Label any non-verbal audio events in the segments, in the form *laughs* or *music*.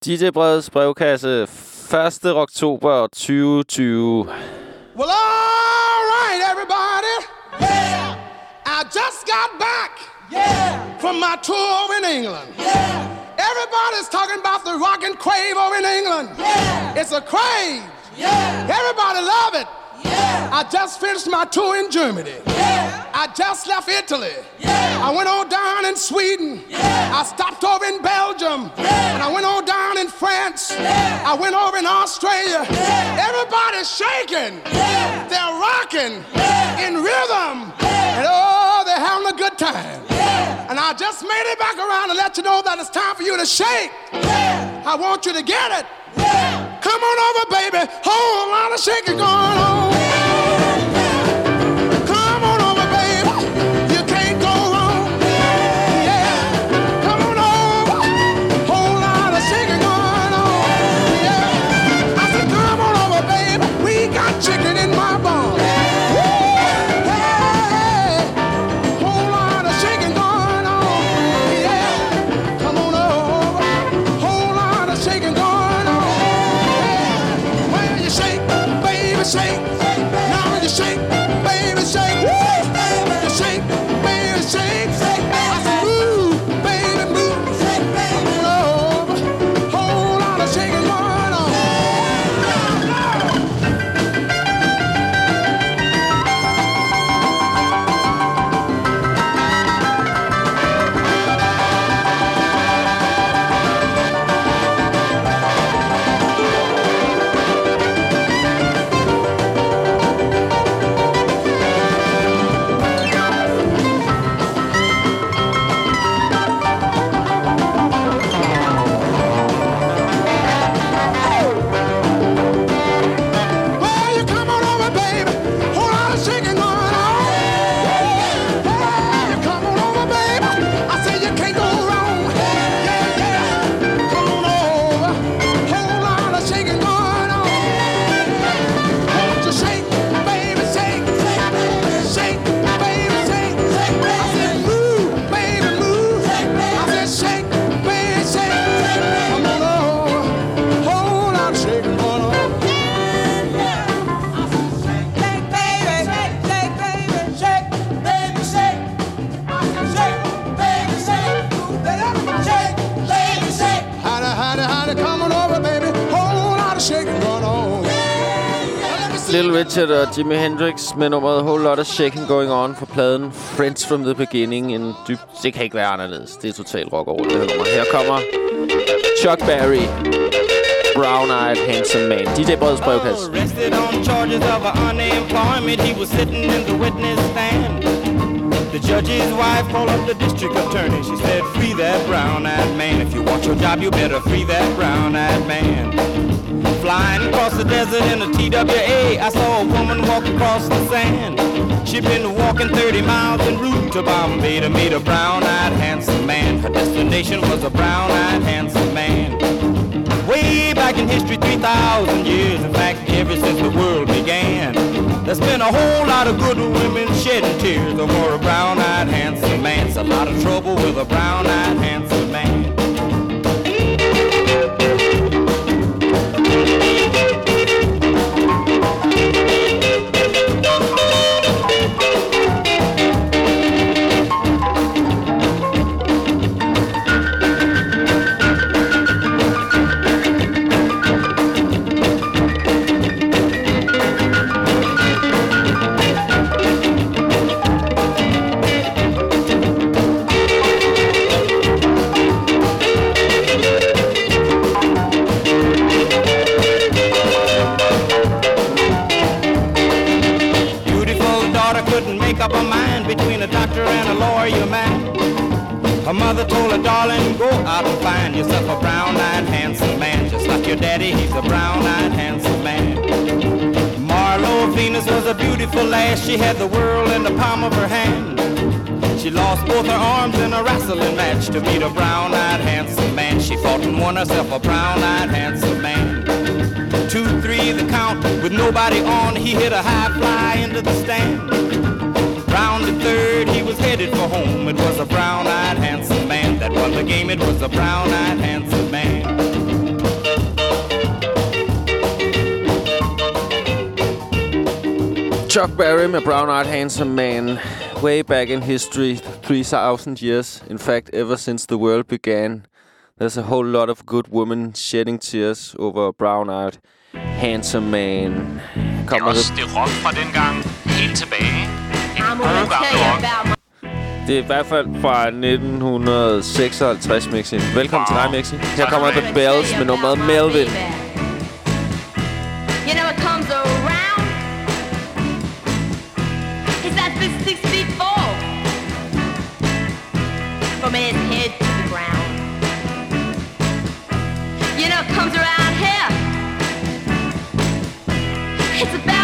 DJ Breds brevkasse 1. oktober 2020. Well, all right, everybody. Yeah. I just got back. Yeah. From my tour in England. Yeah. Everybody's talking about the rock and crave over in England. Yeah. It's a crave. Yeah. Everybody love it. Yeah. I just finished my tour in Germany. Yeah. I just left Italy. Yeah. I went on down in Sweden. Yeah. I stopped over in Belgium. Yeah. And I went on down in France. Yeah. I went over in Australia. Everybody's shaking. Yeah. They're rocking in rhythm. And oh, they're having a good time. Yeah. And I just made it back around to let you know that it's time for you to shake. Yeah. I want you to get it. Yeah. Come on over, baby. Whole lot of shaking going on. Og Jimi Hendrix med nummeret Whole Lot of Shaking Going On fra pladen Friends From The Beginning. En dyb... Det kan ikke være anderledes. Det er totalt rock over det her nummer. Her kommer Chuck Berry. Brown Eyed Handsome Man. DJ Breds brevkasse. Arrested on charges of unemployment. He was sitting in the witness stand. The judge's wife called up the district attorney. She said, free that brown-eyed man. If you want your job, you better free that brown-eyed man. Flying across the desert in a TWA, I saw a woman walk across the sand. She'd been walking 30 miles en route to Bombay to meet a brown-eyed handsome man. Her destination was a brown-eyed handsome man. Way back in history, 3,000 years, in fact, ever since the world began. There's been a whole lot of good women shedding tears over a brown-eyed handsome man. It's a lot of trouble with a brown-eyed handsome managed to meet a brown-eyed handsome man. She fought and won herself a brown-eyed handsome man. Two, three, the count, with nobody on, he hit a high fly into the stand. Round the third, he was headed for home. It was a brown-eyed handsome man that won the game. It was a brown-eyed handsome man. Chuck Berry med Brown Eyed Handsome Man. Way back in history 3,000 years. In fact, ever since the world began, there's a whole lot of good women shedding tears over Brown Eyed Handsome Man. Kommer det er også det rock fra dengang helt tilbage. En god gammel rock. Det er i hvert fald fra 1956, Mixi. Velkommen wow. til dig, Mixi. Her kommer The Bells med nummeret Melvin. It's a bad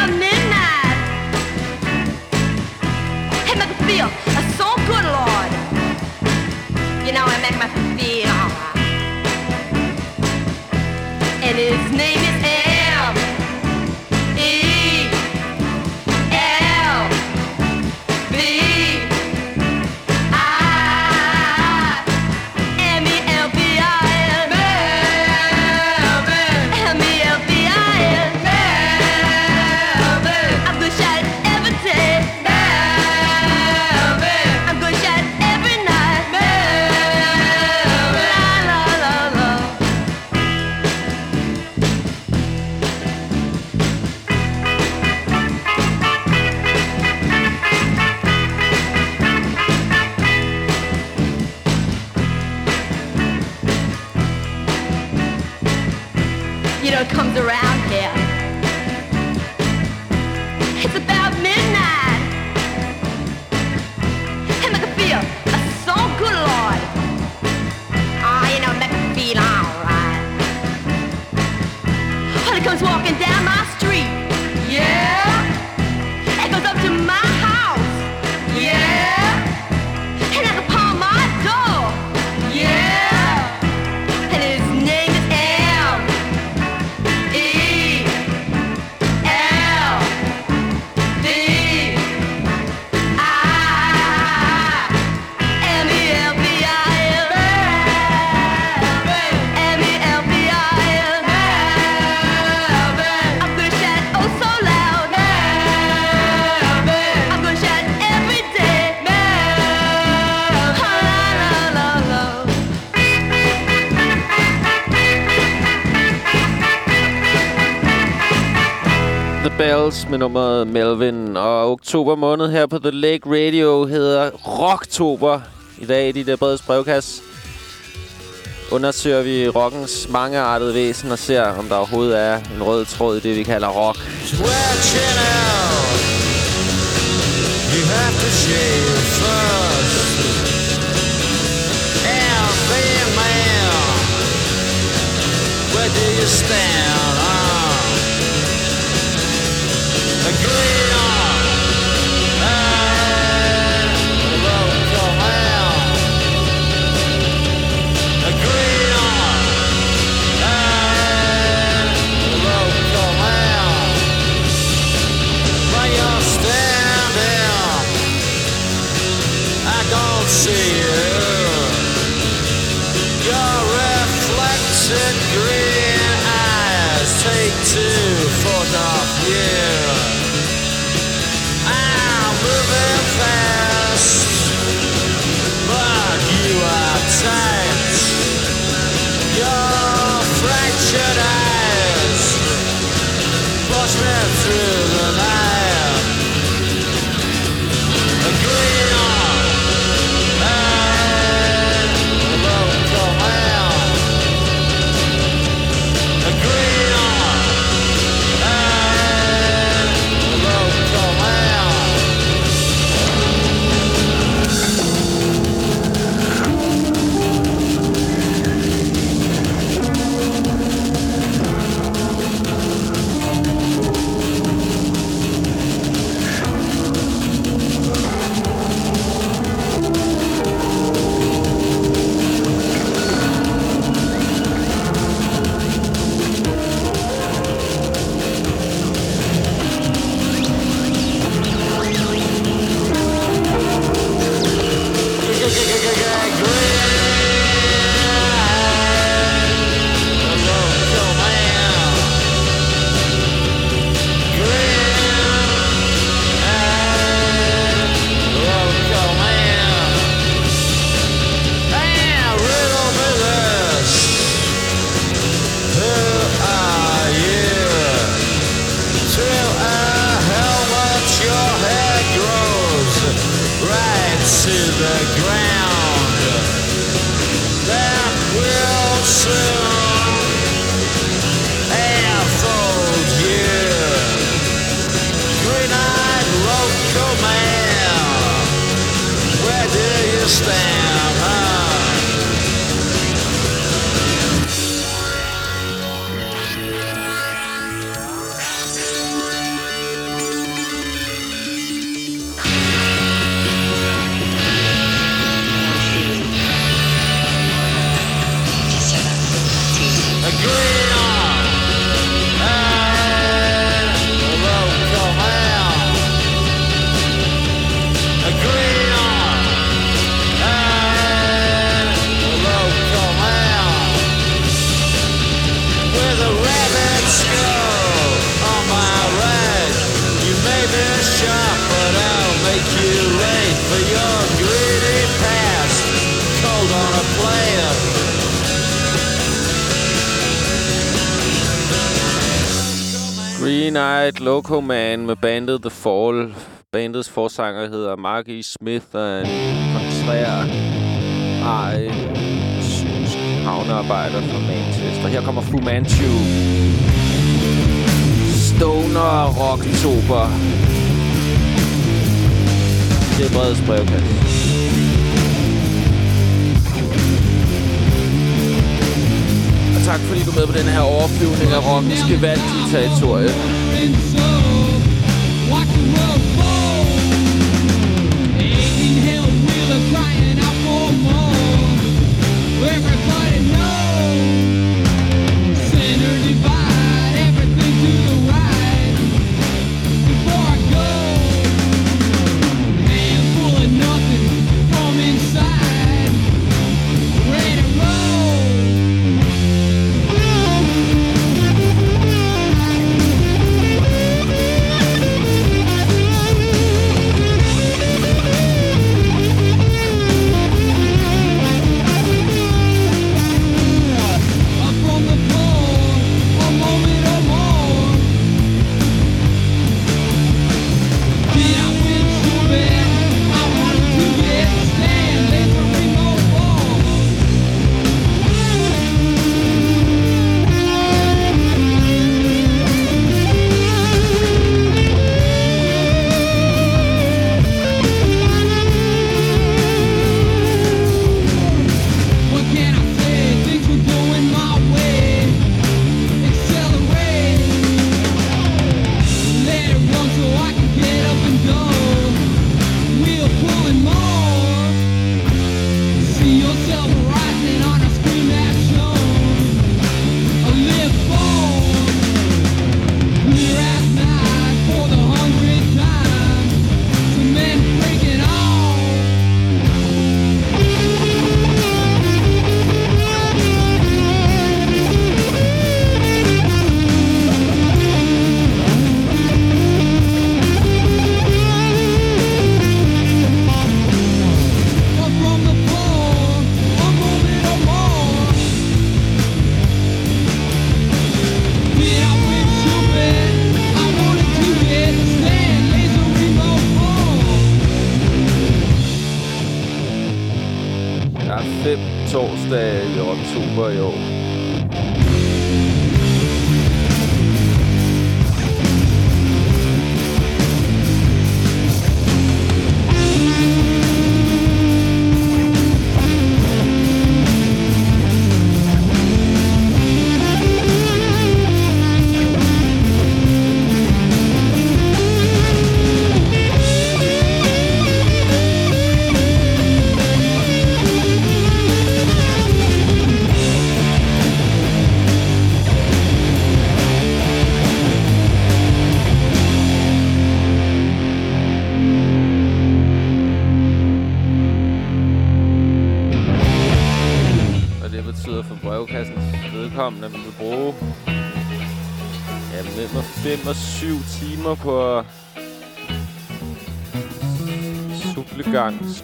Bells med nummeret Melvin. Og oktober måned her på The Lake Radio hedder Rocktober. I dag i de der øh, brede brevkasse undersøger vi rockens mangeartede væsen og ser, om der overhovedet er en rød tråd i det, vi kalder rock. You have to shave first. man. Where do you stand? Coco Man med bandet The Fall. Bandets forsanger hedder Marky Smith og en kontrær ej, synsk havnearbejder fra Manchester. Her kommer Fu Manchu. Stoner Rocktober. Det er Bredes brevkasse. Tak fordi du er med på den her overflyvning af rockens gevaldige territorie.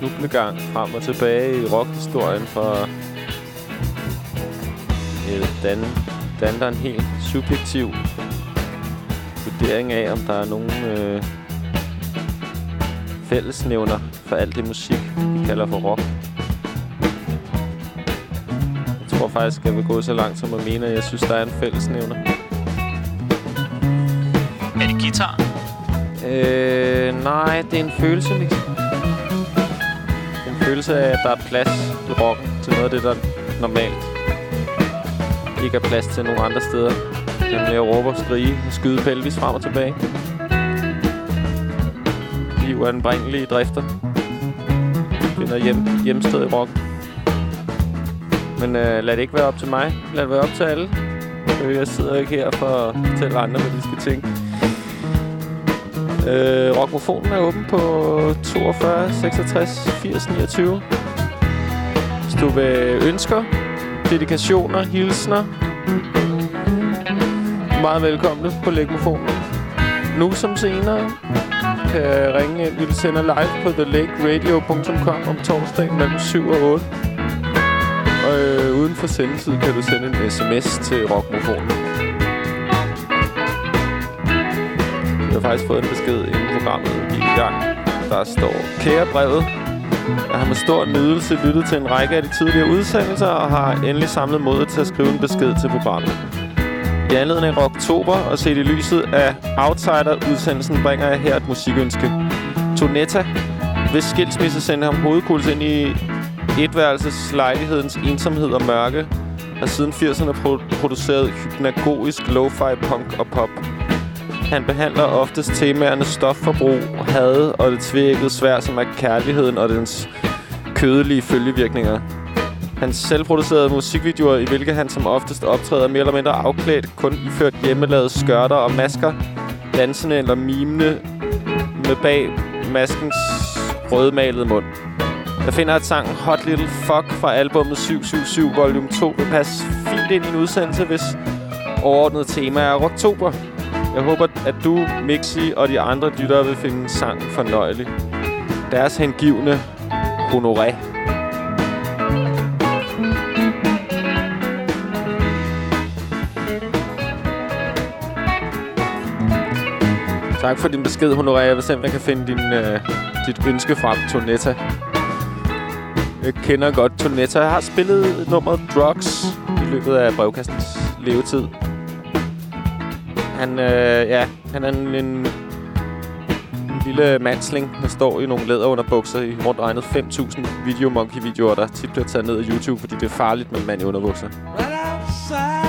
Snublegang frem og tilbage i rockhistorien for øh, Dan, Dan der en helt subjektiv vurdering af, om der er nogen øh, fællesnævner for alt det musik, vi kalder for rock. Jeg tror faktisk, jeg vil gå så langt som at mene, at jeg synes, der er en fællesnævner. Er det guitar? Øh, nej, det er en følelse, liksom følelse af, at der er plads i rocken til noget af det, der normalt ikke er plads til nogle andre steder. Nemlig at råbe og skrige og skyde pelvis frem og tilbage. De uanbringelige drifter finder hjem, hjemsted i rocken. Men øh, lad det ikke være op til mig. Lad det være op til alle. Øh, jeg sidder ikke her for at fortælle andre, hvad de skal tænke. Øh, Rockmofonen er åben på 42 66 80 29. Hvis du vil ønsker, dedikationer, hilsner, meget velkomne på Lægmofonen. Nu som senere. kan ringe ind. Vi sender live på thelakeradio.com om torsdagen mellem 7 og 8. Og øh, uden for sendetid kan du sende en sms til rockmofonen. Faktisk fået en besked inden programmet gik i gang. Der står, kære brevet, jeg har med stor nydelse lyttet til en række af de tidligere udsendelser og har endelig samlet modet til at skrive en besked til programmet. I anledning af Oktober og set i lyset af Outsider-udsendelsen bringer jeg her et musikønske. Tonetta, hvis skilsmisse sendte ham hovedkuls ind i etværelseslejlighedens ensomhed og mørke, har siden 80'erne pro- produceret hypnagogisk lo-fi punk og pop. Han behandler oftest temaerne stofforbrug, had og det tvækkede svær, som er kærligheden og dens kødelige følgevirkninger. Hans selvproducerede musikvideoer, i hvilke han som oftest optræder mere eller mindre afklædt, kun iført hjemmelavede skørter og masker, dansende eller mimende med bag maskens rødmalede mund. Jeg finder, at sangen Hot Little Fuck fra albumet 777 volume 2 vil passe fint ind i en udsendelse, hvis overordnet tema er oktober. Jeg håber, at du, Mixi og de andre lyttere vil finde sangen fornøjelig. Deres hengivne honoré. Tak for din besked, Honoré. Jeg vil se, om jeg kan finde din, øh, dit ønske frem, Tonetta. Jeg kender godt Tonetta. Jeg har spillet nummeret Drugs i løbet af brevkastens levetid. Han, øh, ja, han er en, en, lille mansling, der står i nogle læderunderbukser i rundt regnet 5.000 Video Monkey-videoer, der tit bliver taget ned af YouTube, fordi det er farligt med mand i underbukser. Right outside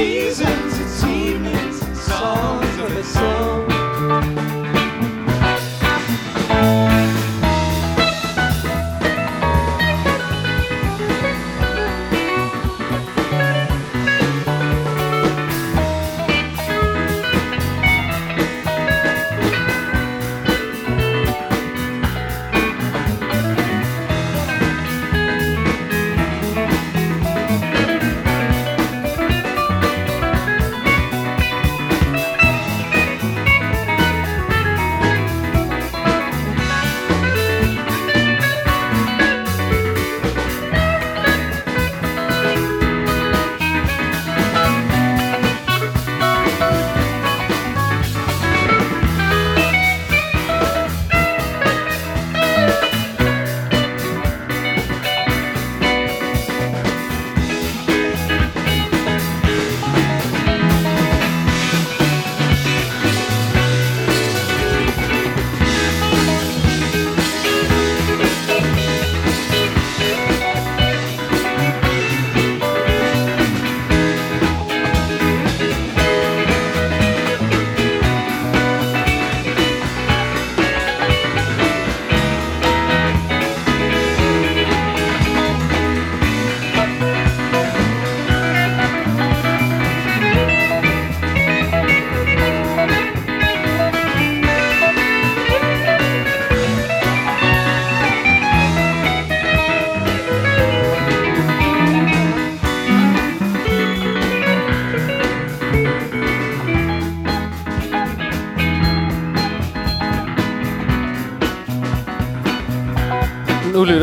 seasons, it's achievements, songs.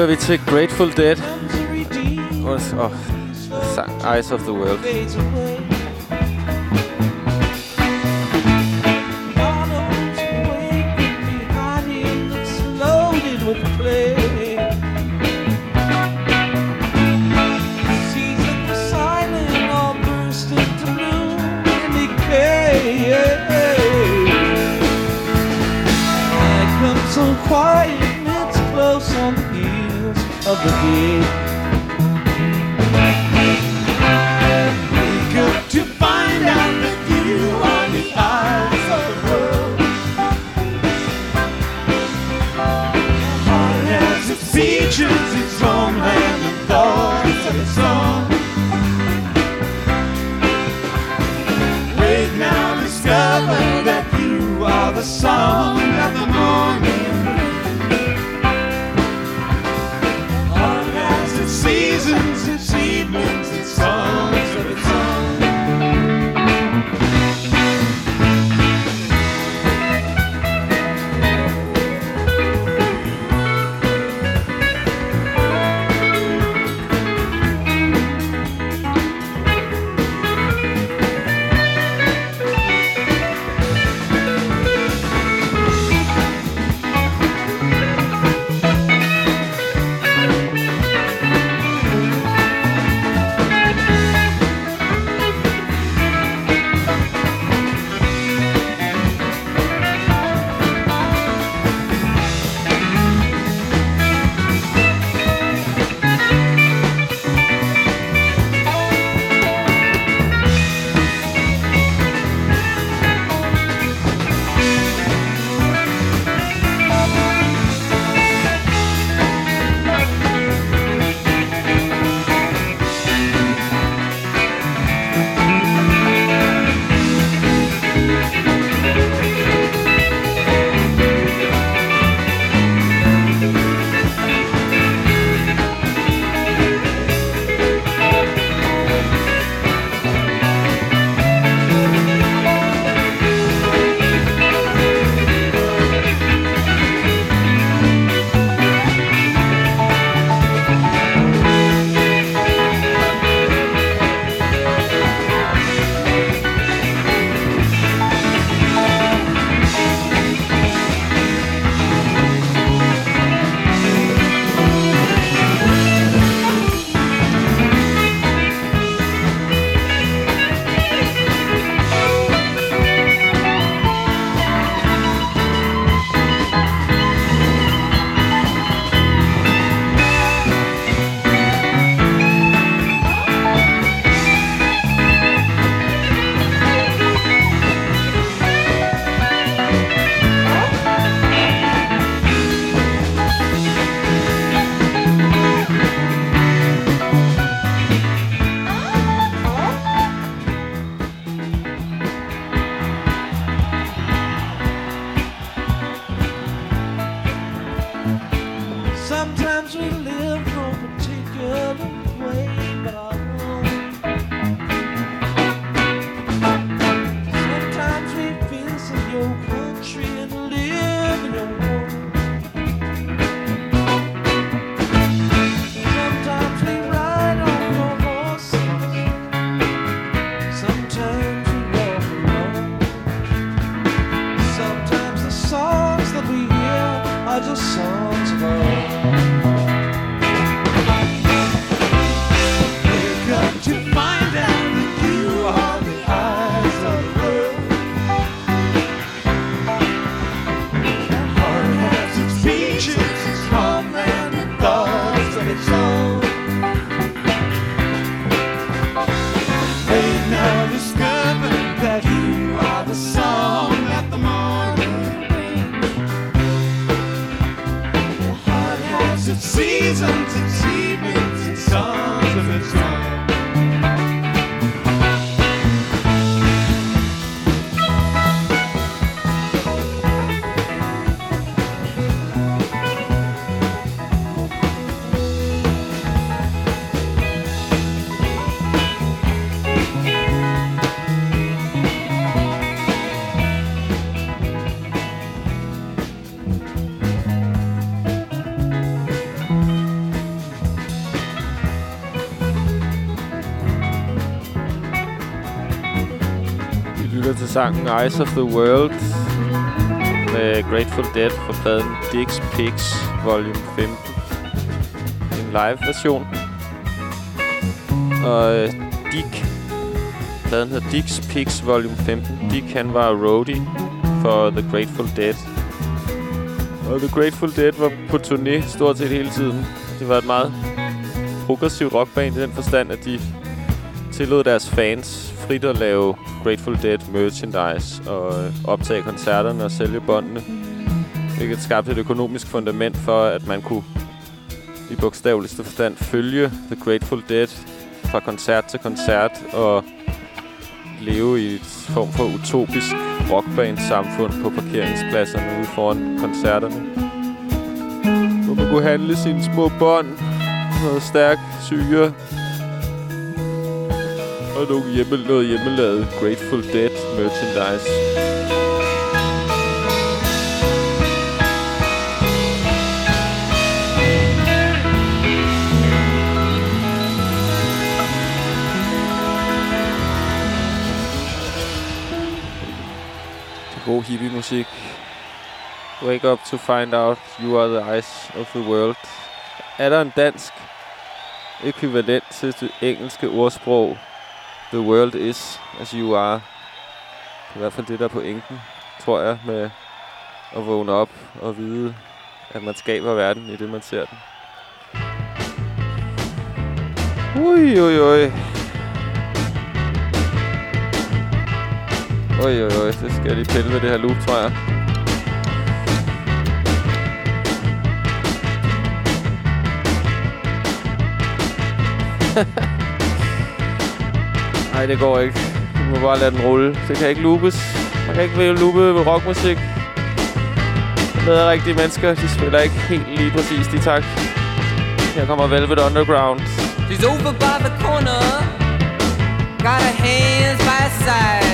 Vi til Grateful Dead. Og, og sang. Eyes of the World. Of the day. Just songs of our sangen Eyes of the World med Grateful Dead fra pladen Dix Pigs Volume 15. En live-version. Og øh, Dick, pladen hedder Dix Pigs Volume 15. Dick, han var roadie for The Grateful Dead. Og The Grateful Dead var på turné stort set hele tiden. Det var et meget progressivt rockband i den forstand, at de tillod deres fans frit at lave Grateful Dead merchandise og øh, optage koncerterne og sælge båndene. Hvilket skabte et økonomisk fundament for, at man kunne i bogstaveligste forstand følge The Grateful Dead fra koncert til koncert og leve i et form for utopisk rockband-samfund på parkeringspladserne ude foran koncerterne. Hvor man kunne handle sine små bånd, noget stærk syre og nogle hjemme, noget hjemmelavet Grateful Dead merchandise. God hippie-musik. Wake up to find out you are the eyes of the world. Er der en dansk ekvivalent til det engelske ordsprog The world is as you are. Det er i hvert fald det, der er pointen, tror jeg, med at vågne op og vide, at man skaber verden i det, man ser den. Ui, ui, ui. Ui, ui, ui. Det skal jeg lige pille med det her loop, tror jeg. *laughs* Nej, det går ikke. Du må bare lade den rulle. Det kan ikke loopes. Man kan ikke loope med rockmusik. Det er rigtige mennesker. De spiller ikke helt lige præcis de tak. Her kommer Velvet Underground. She's over by the corner, got her hands by her side.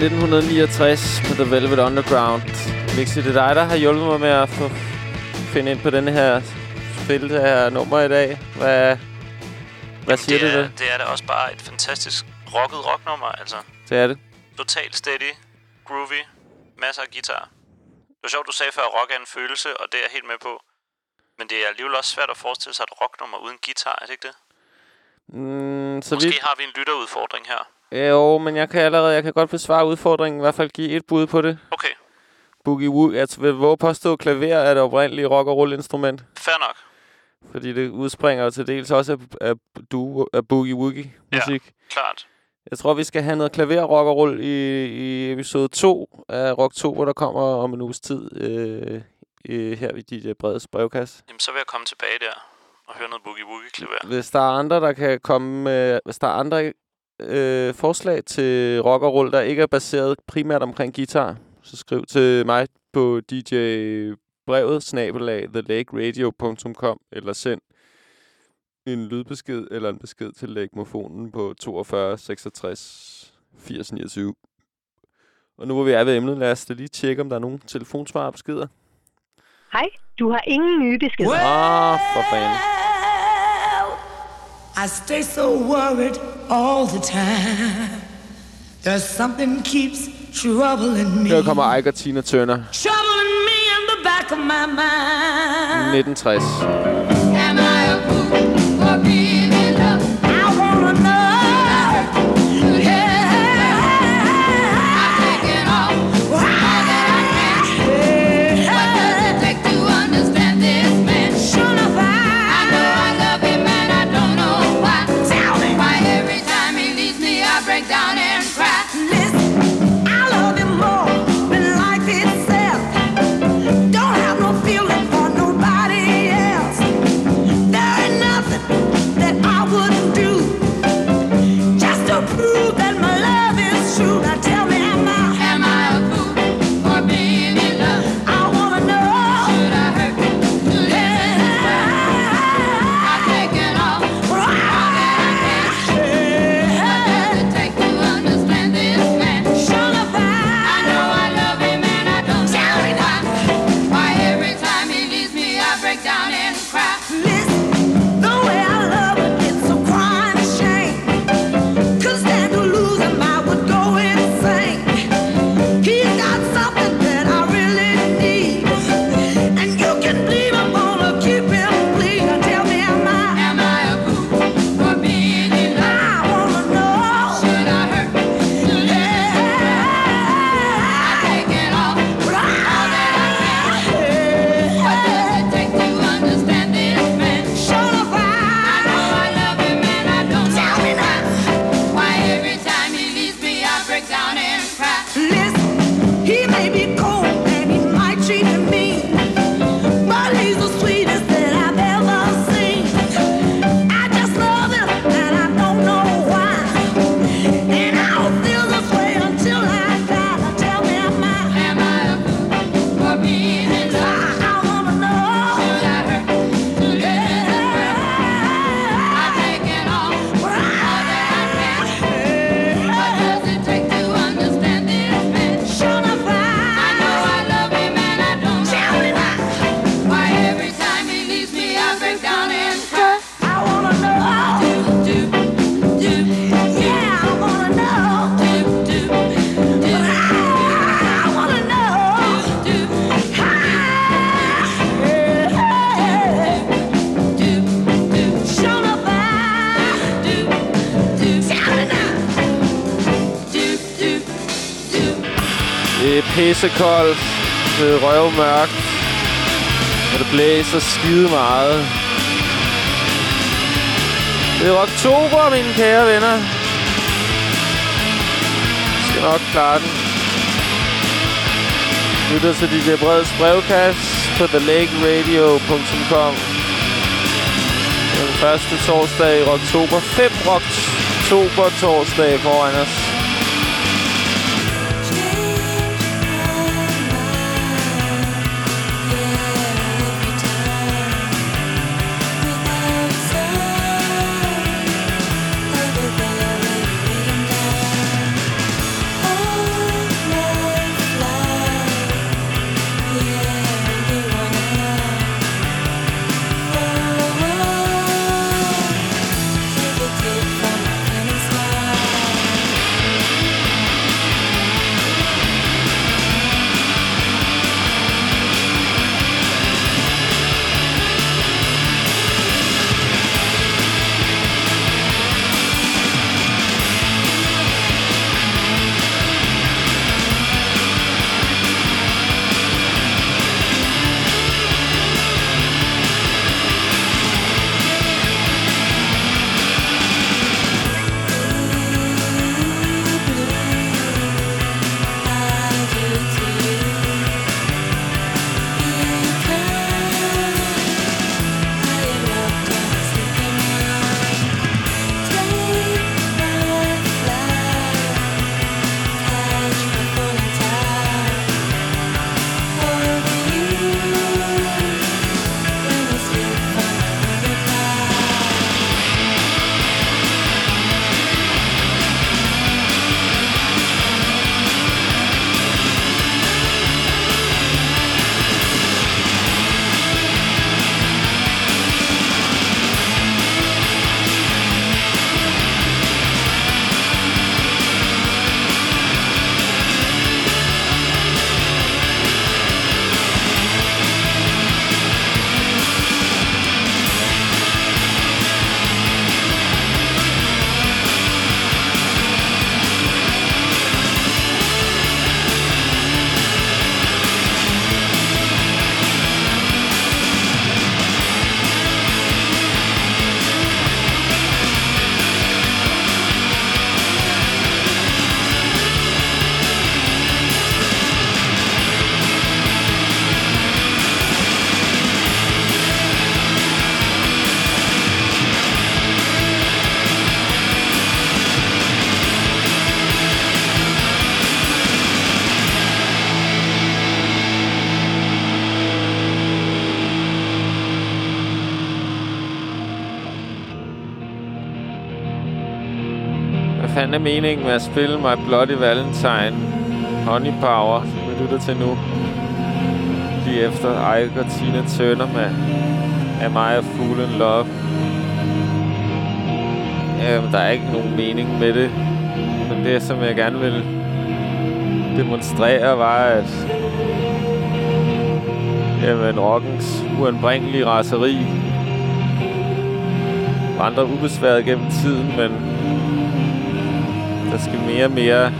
1969 med The Velvet Underground. Mixi, det er dig, der har hjulpet mig med at få finde ind på denne her spil, det her nummer i dag. Hvad, hvad siger det du er, det? det er da også bare et fantastisk rocket rocknummer, altså. Det er det. Totalt steady, groovy, masser af guitar. Det var sjovt, du sagde før, at rock er en følelse, og det er jeg helt med på. Men det er alligevel også svært at forestille sig et rocknummer uden guitar, er det ikke det? Mm, så Måske vi, har vi en lytterudfordring her. Jo, men jeg kan allerede jeg kan godt besvare udfordringen. I hvert fald give et bud på det. Okay, Boogie Woogie. Altså, vil våge påstå, klaver er det oprindelige rock og roll instrument. fair nok. Fordi det udspringer til dels også af, af, du, af Boogie Woogie musik. Klart. Jeg tror, vi skal have noget klaver rock og roll i, i episode 2 af Rock 2, hvor der kommer om en uges tid øh, øh, her i DJ Breds brevkasse. Jamen, så vil jeg komme tilbage der og høre noget boogie woogie klaver. Hvis der er andre, der kan komme med, hvis der er andre øh, forslag til rock og roll, der ikke er baseret primært omkring guitar, så skriv til mig på DJ brevet snabelag thelakeradio.com eller send en lydbesked eller en besked til lægmofonen på 42 66 80 29. Og nu hvor vi er ved emnet, lad os da lige tjekke, om der er nogen telefonsvarebeskeder. Hej, du har ingen nye beskeder. Ah, for fanden. I stay so worried all the time. There's something keeps troubling me. Her kommer Ike og Tina Turner. Troubling me in the back of my mind. 1960. Am I a fool pissekoldt. Det er røvmørkt. Og det blæser skide meget. Det er oktober, mine kære venner. Jeg skal nok klare den. Lytter til DJ Breds brevkasse på thelakeradio.com. Den første torsdag i oktober. 5 oktober torsdag foran os. Meningen med at spille My Bloody Valentine? Honey Power, som vi lytter til nu. Lige efter Ike og Tina Turner med Am I a Fool in Love? Øhm, der er ikke nogen mening med det. Men det, som jeg gerne vil demonstrere, var, at jamen, rockens uanbringelige raseri vandrer ubesværet gennem tiden, men der skal mere og mere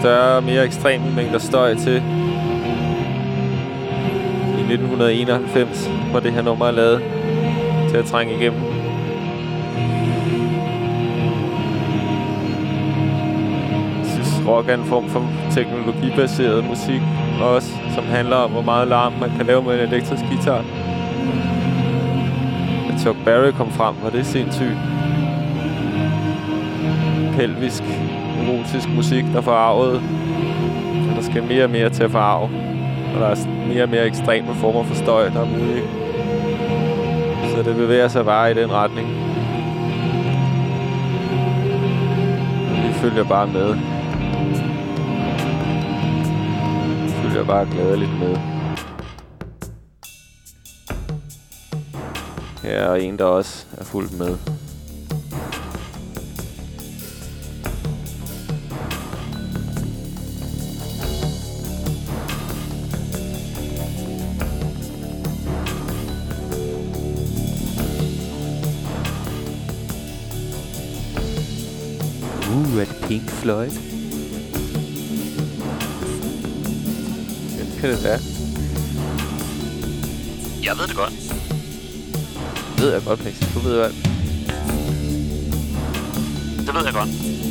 større og mere ekstreme mængder støj til. I 1991 var det her nummer lavet til at trænge igennem. Jeg synes, rock er en form for teknologibaseret musik også, som handler om, hvor meget larm man kan lave med en elektrisk guitar. Da Chuck Berry kom frem, var det sindssygt pelvisk, erotisk musik, der forarvede. Og der skal mere og mere til at forarve. Og der er mere og mere ekstreme former for støj, der er mulige. Så det bevæger sig bare i den retning. Og vi følger bare med. Vi følger bare glædeligt med. Her er en, der også er fuldt med. Floyd. Hvem kan det være? Jeg ved det godt. Det ved jeg godt, Pixel. Du ved hvad. Det ved jeg godt.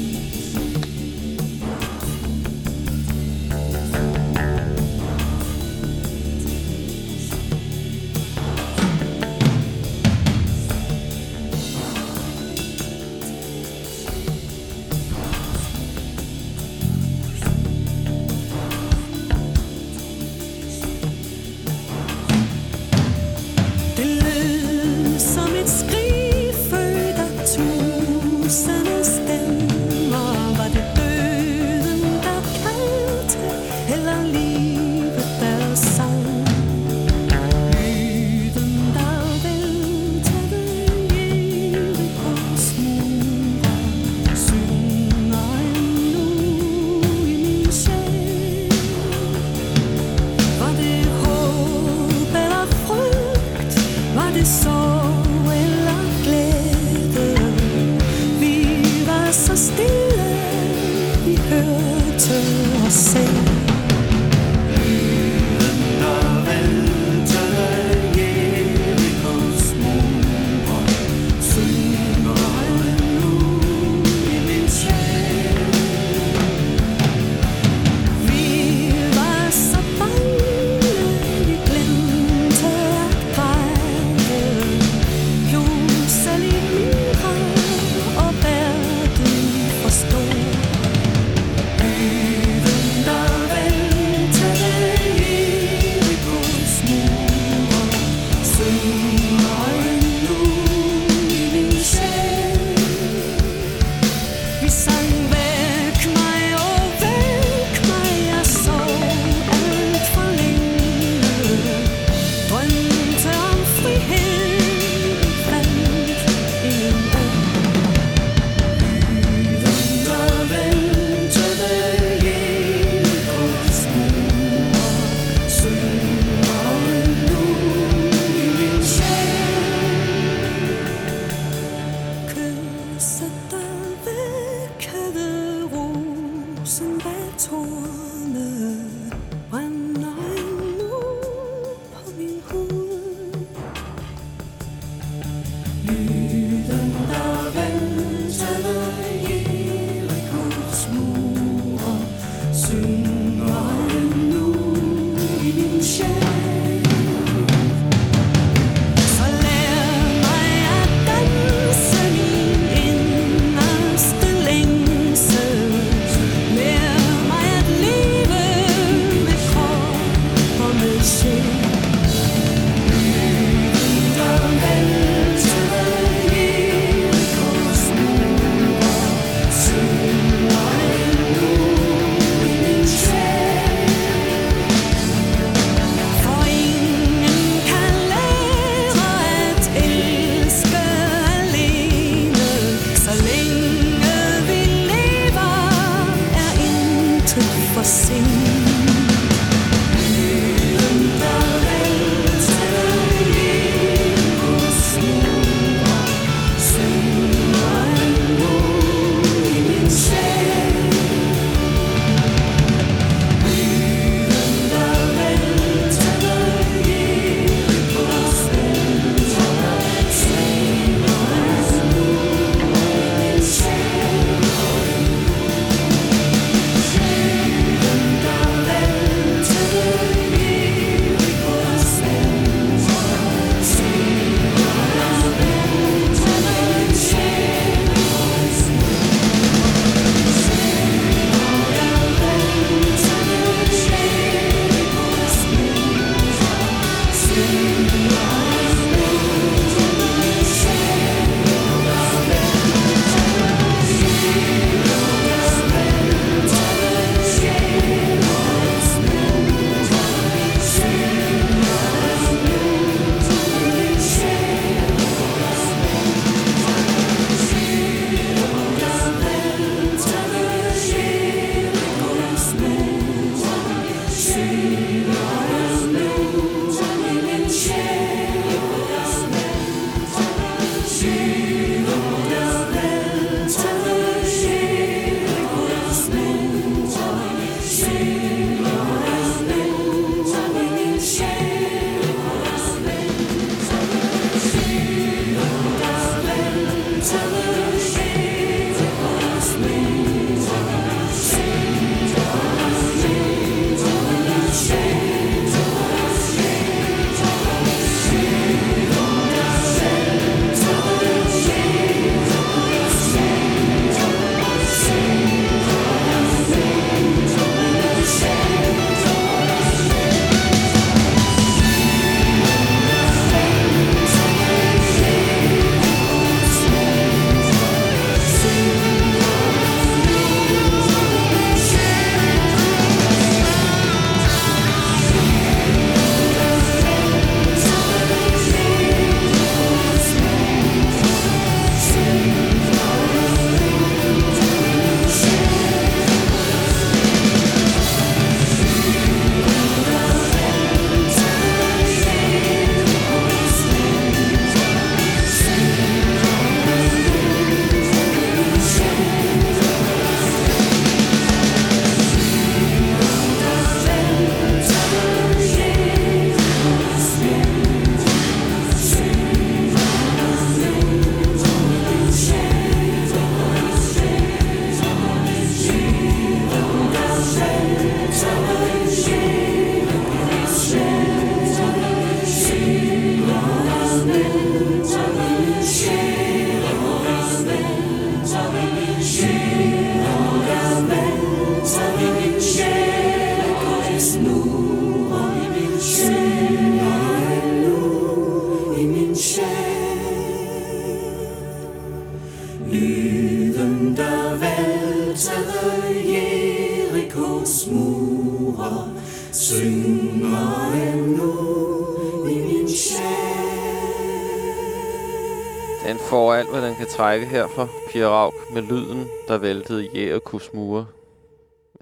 Trække her fra Pia Rauk med lyden, der væltede Jerichos mure.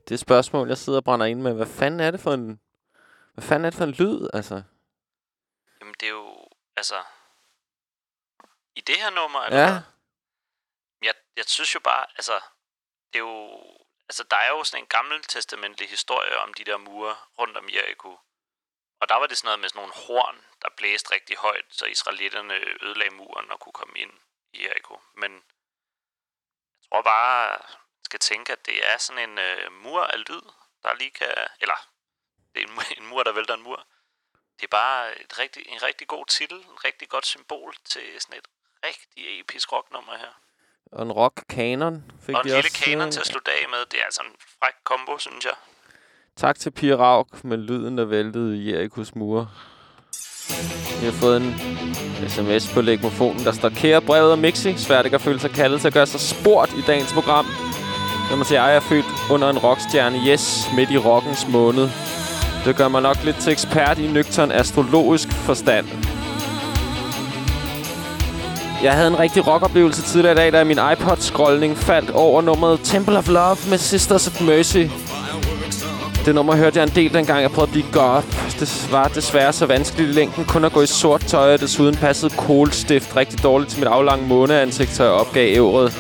Det spørgsmål, jeg sidder og brænder ind med, hvad fanden er det for en... Hvad fanden er det for en lyd, altså? Jamen, det er jo, altså... I det her nummer, eller Ja, hvad? Jeg, jeg synes jo bare, altså... Det er jo... Altså, der er jo sådan en gammeltestamentlig historie om de der mure rundt om Jericho. Og der var det sådan noget med sådan nogle horn, der blæste rigtig højt, så israelitterne ødelagde muren og kunne komme ind i. Men jeg tror bare, man skal tænke, at det er sådan en øh, mur af lyd, der lige kan... Eller, det er en, en mur, der vælter en mur. Det er bare et rigtig, en rigtig god titel, en rigtig godt symbol til sådan et rigtig episk rocknummer her. og en rock-kanon fik Og en lille kanon til at slutte af med. Det er altså en fræk kombo, synes jeg. Tak til Pia Rauk med lyden, der væltede Jerichos mure. Vi har fået en sms på legmofonen, der står Kære brevet og Mixi. Svært ikke at føle sig kaldet til at gøre sig sport i dagens program. Når man siger, at jeg er født under en rockstjerne. Yes, midt i rockens måned. Det gør mig nok lidt til ekspert i nøgtern astrologisk forstand. Jeg havde en rigtig rockoplevelse tidligere i dag, da min iPod-scrollning faldt over nummeret Temple of Love med Sisters of Mercy. Det nummer hørte jeg en del, dengang jeg prøvede at blive goth. Det var desværre så vanskeligt i længden kun at gå i sort tøj, og desuden passede kolstift rigtig dårligt til mit aflange måneansigt, så jeg opgav ævret.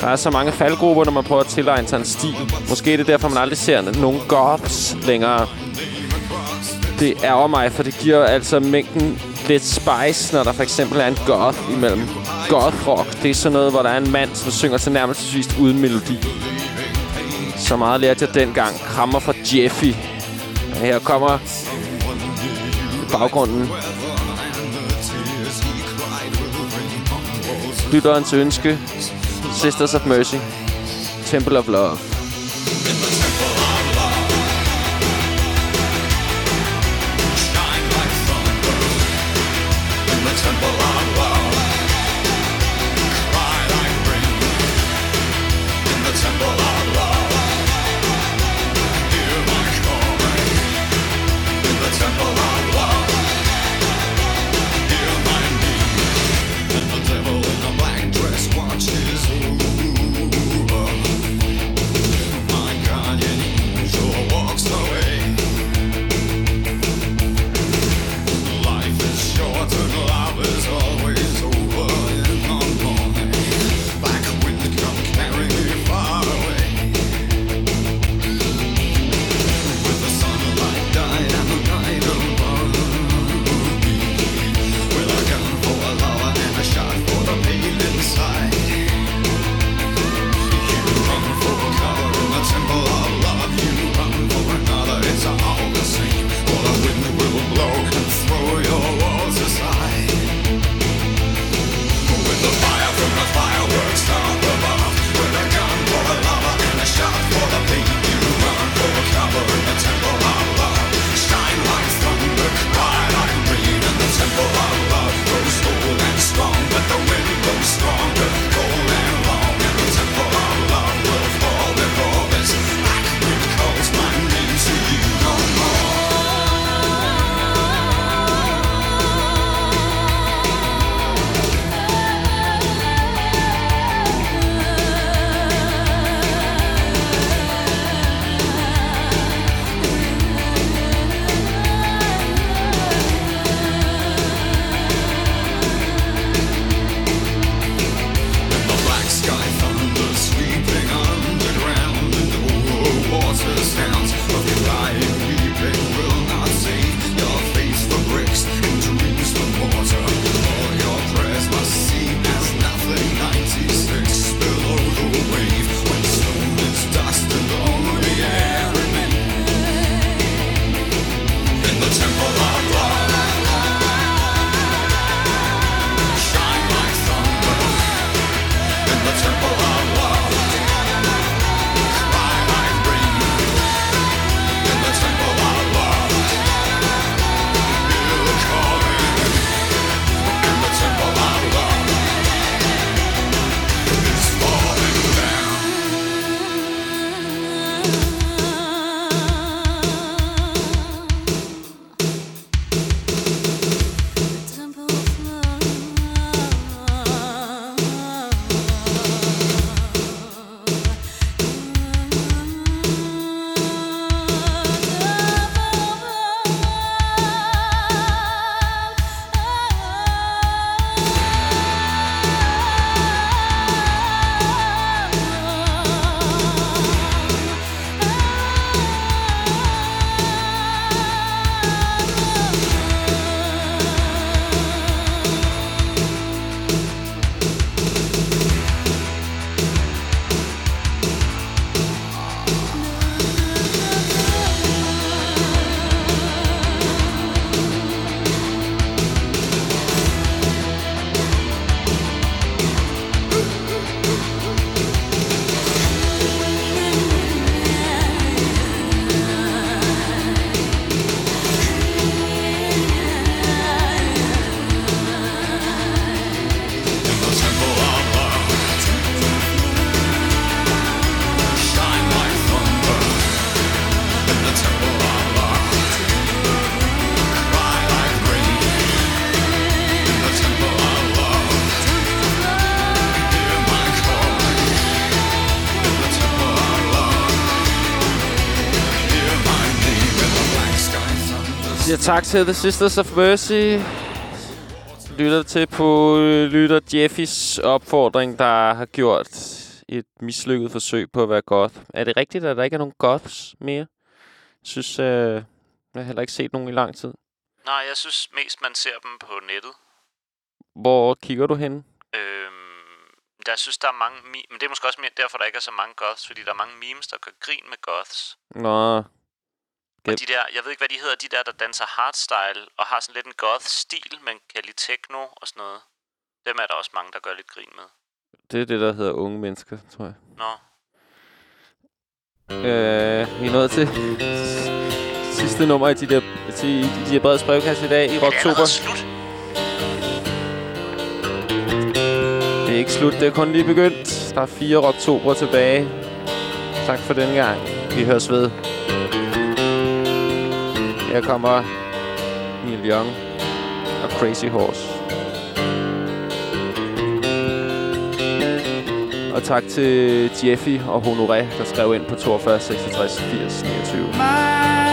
Der er så mange faldgrupper, når man prøver at tilegne sig en stil. Måske er det derfor, man aldrig ser nogen goths længere. Det ærger mig, for det giver altså mængden lidt spice, når der for eksempel er en goth imellem. Goth rock, det er sådan noget, hvor der er en mand, som synger til nærmest uden melodi. Så meget lærte jeg dengang. Krammer fra Jeffy. Her kommer baggrunden. Lytterens ønske. Sisters of Mercy. Temple of Love. Tak til The Sisters of Mercy. Lytter til på øh, lytter Jeffys opfordring, der har gjort et mislykket forsøg på at være goth. Er det rigtigt, at der ikke er nogen goths mere? Jeg synes, øh, jeg har heller ikke set nogen i lang tid. Nej, jeg synes mest, man ser dem på nettet. Hvor kigger du hen? Øhm, jeg synes, der er mange... Men det er måske også mere derfor, der ikke er så mange goths, fordi der er mange memes, der gør grin med goths. Nå, Og de der, jeg ved ikke, hvad de hedder, de der, der danser hardstyle og har sådan lidt en goth-stil, men kan lide techno og sådan noget. Dem er der også mange, der gør lidt grin med. det er det, der hedder unge mennesker, tror jeg. Nå, Øh, vi er nået til sidste nummer i de der, til, i de der brede brevkasse i dag i det er Rocktober. allerede slut. Det er ikke slut, det er kun lige begyndt. Der er fire Rocktober tilbage. Tak for den gang. Vi høres ved. Her kommer Neil Young og Crazy Horse. Og tak til Jeffy og Honoré, der skrev ind på 42 66 80 29.